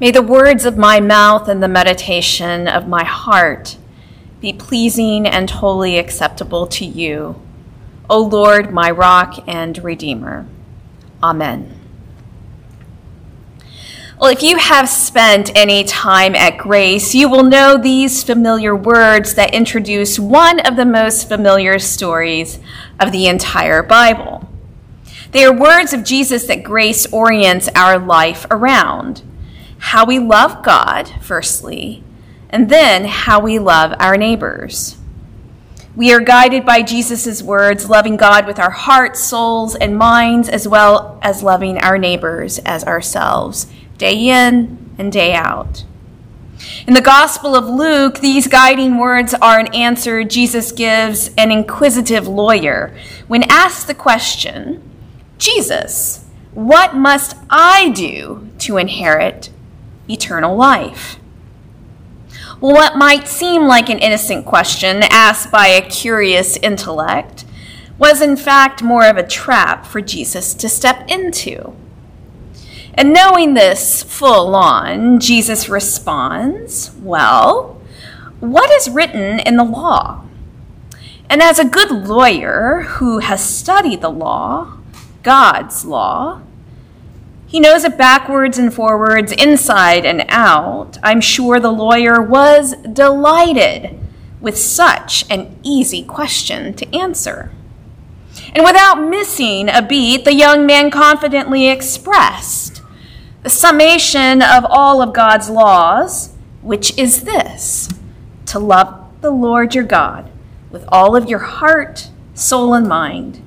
May the words of my mouth and the meditation of my heart be pleasing and wholly acceptable to you, O Lord, my rock and redeemer. Amen. Well, if you have spent any time at Grace, you will know these familiar words that introduce one of the most familiar stories of the entire Bible. They are words of Jesus that Grace orients our life around how we love God, firstly, and then how we love our neighbors. We are guided by Jesus' words, loving God with our hearts, souls, and minds, as well as loving our neighbors as ourselves, day in and day out. In the Gospel of Luke, these guiding words are an answer Jesus gives an inquisitive lawyer when asked the question Jesus, what must I do to inherit eternal life? Well, what might seem like an innocent question asked by a curious intellect was in fact more of a trap for Jesus to step into. And knowing this full on, Jesus responds, Well, what is written in the law? And as a good lawyer who has studied the law, God's law, he knows it backwards and forwards, inside and out. I'm sure the lawyer was delighted with such an easy question to answer. And without missing a beat, the young man confidently expressed the summation of all of God's laws, which is this to love the Lord your God with all of your heart, soul, and mind,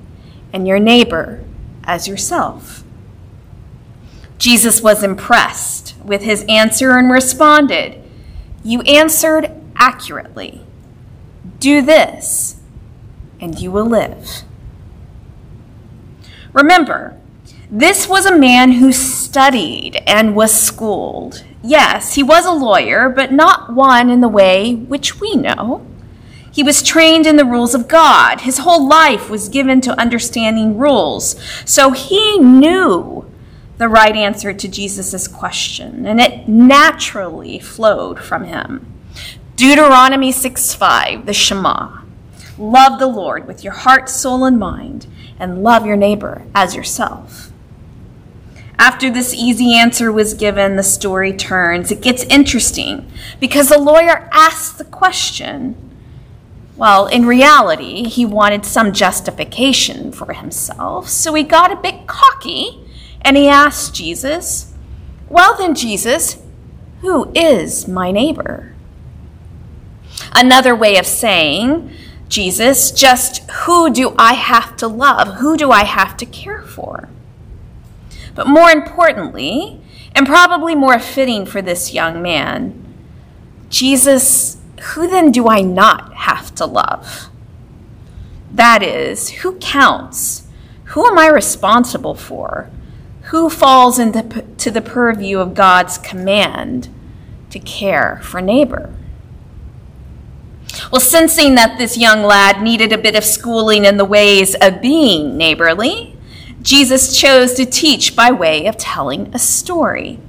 and your neighbor as yourself. Jesus was impressed with his answer and responded, You answered accurately. Do this, and you will live. Remember, this was a man who studied and was schooled. Yes, he was a lawyer, but not one in the way which we know. He was trained in the rules of God. His whole life was given to understanding rules. So he knew the right answer to Jesus' question, and it naturally flowed from him. Deuteronomy 6 5, the Shema. Love the Lord with your heart, soul, and mind, and love your neighbor as yourself. After this easy answer was given, the story turns. It gets interesting because the lawyer asks the question. Well, in reality, he wanted some justification for himself, so he got a bit cocky and he asked Jesus, Well, then, Jesus, who is my neighbor? Another way of saying, Jesus, just who do I have to love? Who do I have to care for? But more importantly, and probably more fitting for this young man, Jesus, who then do I not have to love? That is, who counts? Who am I responsible for? Who falls into the purview of God's command to care for neighbor? Well, sensing that this young lad needed a bit of schooling in the ways of being neighborly, Jesus chose to teach by way of telling a story.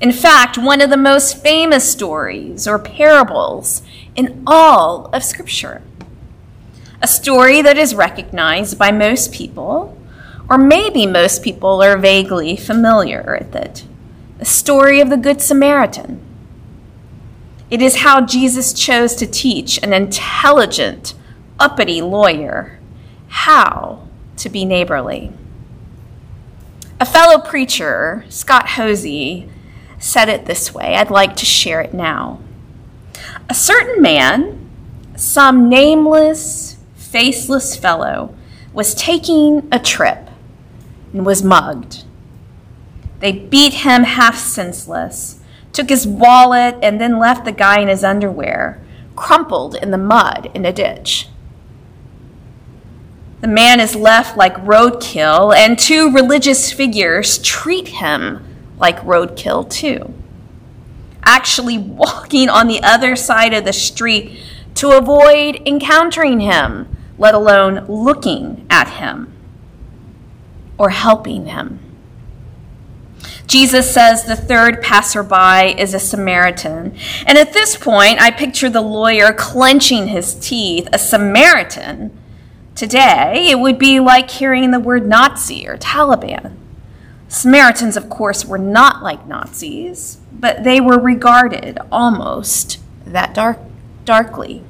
In fact, one of the most famous stories or parables in all of Scripture. A story that is recognized by most people or maybe most people are vaguely familiar with it. The story of the Good Samaritan. It is how Jesus chose to teach an intelligent, uppity lawyer how to be neighborly. A fellow preacher, Scott Hoezee, said it this way. I'd like to share it now. A certain man, some nameless, faceless fellow, was taking a trip and was mugged. They beat him half senseless, took his wallet, and then left the guy in his underwear, crumpled in the mud in a ditch. The man is left like roadkill, and two religious figures treat him like roadkill too. Actually, walking on the other side of the street to avoid encountering him, let alone looking at him or helping him. Jesus says the third passerby is a Samaritan. And at this point, I picture the lawyer clenching his teeth. A Samaritan. Today, it would be like hearing the word Nazi or Taliban. Samaritans, of course, were not like Nazis, but they were regarded almost that dark, darkly.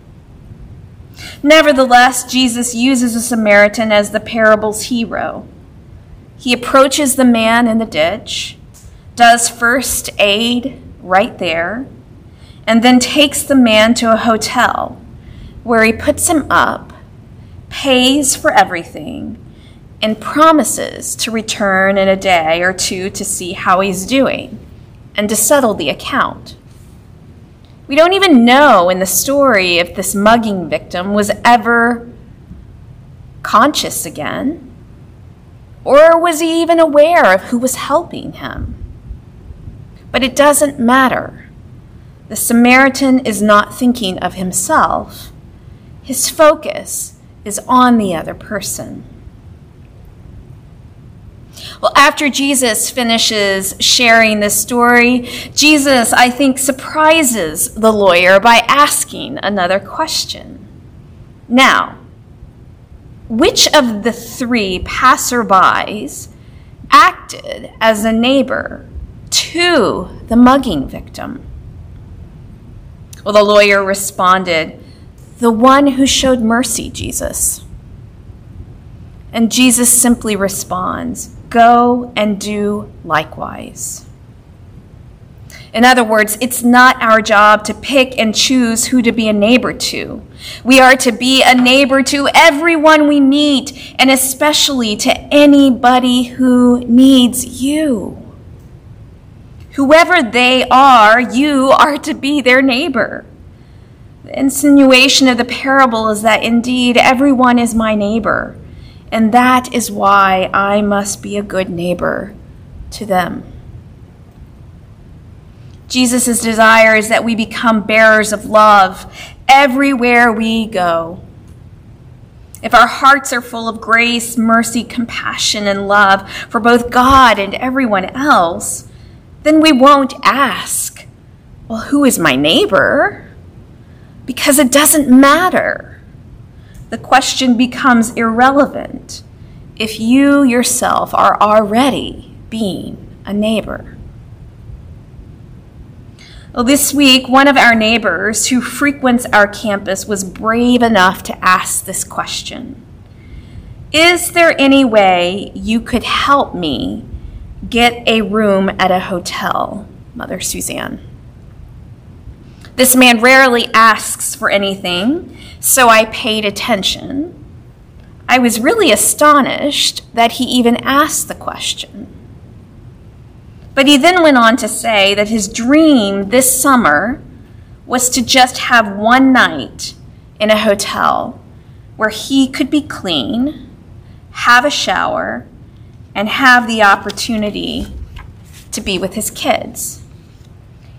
Nevertheless, Jesus uses a Samaritan as the parable's hero. He approaches the man in the ditch, does first aid right there, and then takes the man to a hotel where he puts him up, pays for everything, and promises to return in a day or two to see how he's doing and to settle the account. We don't even know in the story if this mugging victim was ever conscious again, or was he even aware of who was helping him. But it doesn't matter. The Samaritan is not thinking of himself, his focus is on the other person. Well, after Jesus finishes sharing this story, Jesus, I think, surprises the lawyer by asking another question. Now, which of the three passerbys acted as a neighbor to the mugging victim? Well, the lawyer responded, The one who showed mercy, Jesus. And Jesus simply responds, Go and do likewise. In other words, it's not our job to pick and choose who to be a neighbor to. We are to be a neighbor to everyone we meet, and especially to anybody who needs you. Whoever they are, you are to be their neighbor. The insinuation of the parable is that indeed everyone is my neighbor and that is why I must be a good neighbor to them. Jesus' desire is that we become bearers of love everywhere we go. If our hearts are full of grace, mercy, compassion, and love for both God and everyone else, then we won't ask, Well, who is my neighbor? Because it doesn't matter the question becomes irrelevant if you yourself are already being a neighbor. Well, this week, one of our neighbors who frequents our campus was brave enough to ask this question Is there any way you could help me get a room at a hotel, Mother Suzanne? This man rarely asks for anything, so I paid attention. I was really astonished that he even asked the question. But he then went on to say that his dream this summer was to just have one night in a hotel where he could be clean, have a shower, and have the opportunity to be with his kids.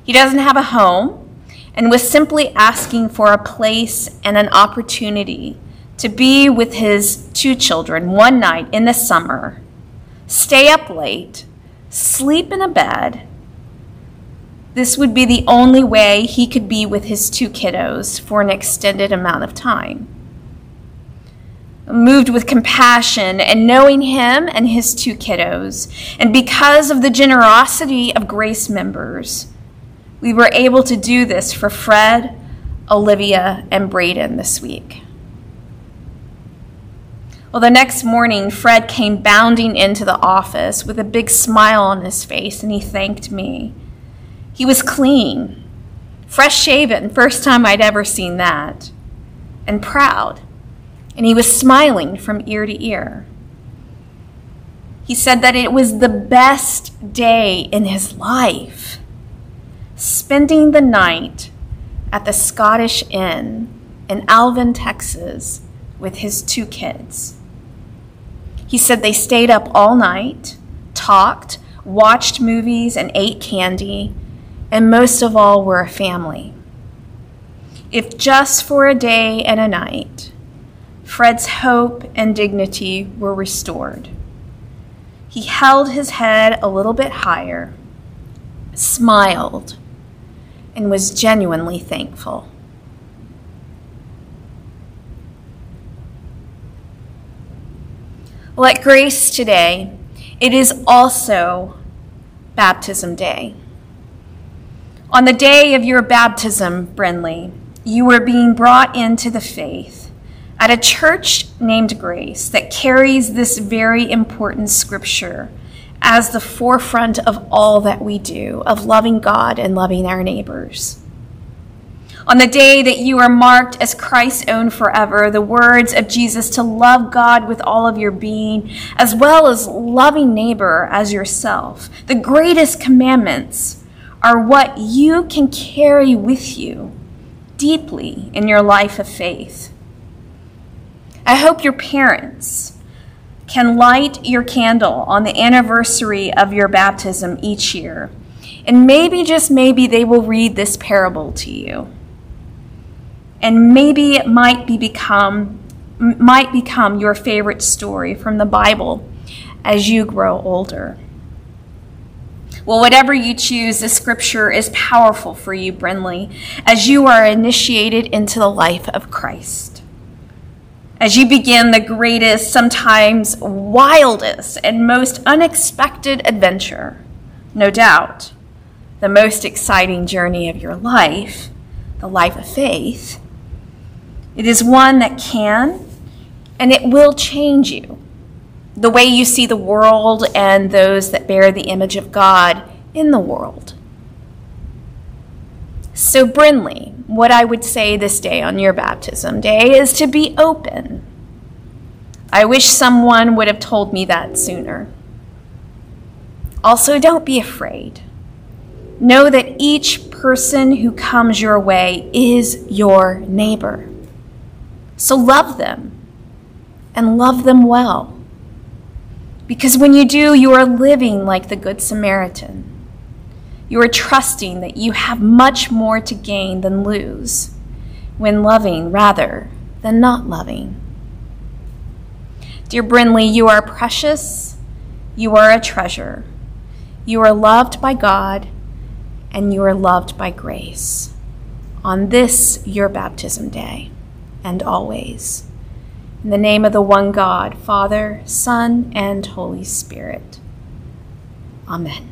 He doesn't have a home and was simply asking for a place and an opportunity to be with his two children one night in the summer, stay up late, sleep in a bed. This would be the only way he could be with his two kiddos for an extended amount of time. Moved with compassion and knowing him and his two kiddos, and because of the generosity of Grace members, we were able to do this for Fred, Olivia, and Braden this week. Well, the next morning, Fred came bounding into the office with a big smile on his face and he thanked me. He was clean, fresh shaven, first time I'd ever seen that, and proud. And he was smiling from ear to ear. He said that it was the best day in his life spending the night at the Scottish Inn in Alvin, Texas, with his two kids. He said they stayed up all night, talked, watched movies, and ate candy, and most of all, were a family. If just for a day and a night, Fred's hope and dignity were restored. he held his head a little bit higher, smiled, and was genuinely thankful. Let Grace today, it is also Baptism Day. On the day of your baptism, Brinley, you were being brought into the faith at a church named Grace that carries this very important scripture as the forefront of all that we do, of loving God and loving our neighbors. On the day that you are marked as Christ's own forever, the words of Jesus to love God with all of your being, as well as loving neighbor as yourself, the greatest commandments are what you can carry with you deeply in your life of faith. I hope your parents can light your candle on the anniversary of your baptism each year. And maybe, just maybe, they will read this parable to you. And maybe it might be become might become your favorite story from the Bible as you grow older. Well, whatever you choose, the scripture is powerful for you, Brinley, as you are initiated into the life of Christ. As you begin the greatest, sometimes wildest, and most unexpected adventure, no doubt, the most exciting journey of your life, the life of faith, it is one that can and it will change you the way you see the world and those that bear the image of God in the world. So, Brinley, what I would say this day on your baptism day is to be open. I wish someone would have told me that sooner. Also, don't be afraid. Know that each person who comes your way is your neighbor. So, love them and love them well. Because when you do, you are living like the Good Samaritan. You are trusting that you have much more to gain than lose when loving rather than not loving. Dear Brinley, you are precious, you are a treasure. You are loved by God, and you are loved by grace. On this, your baptism day, and always. In the name of the one God, Father, Son, and Holy Spirit. Amen.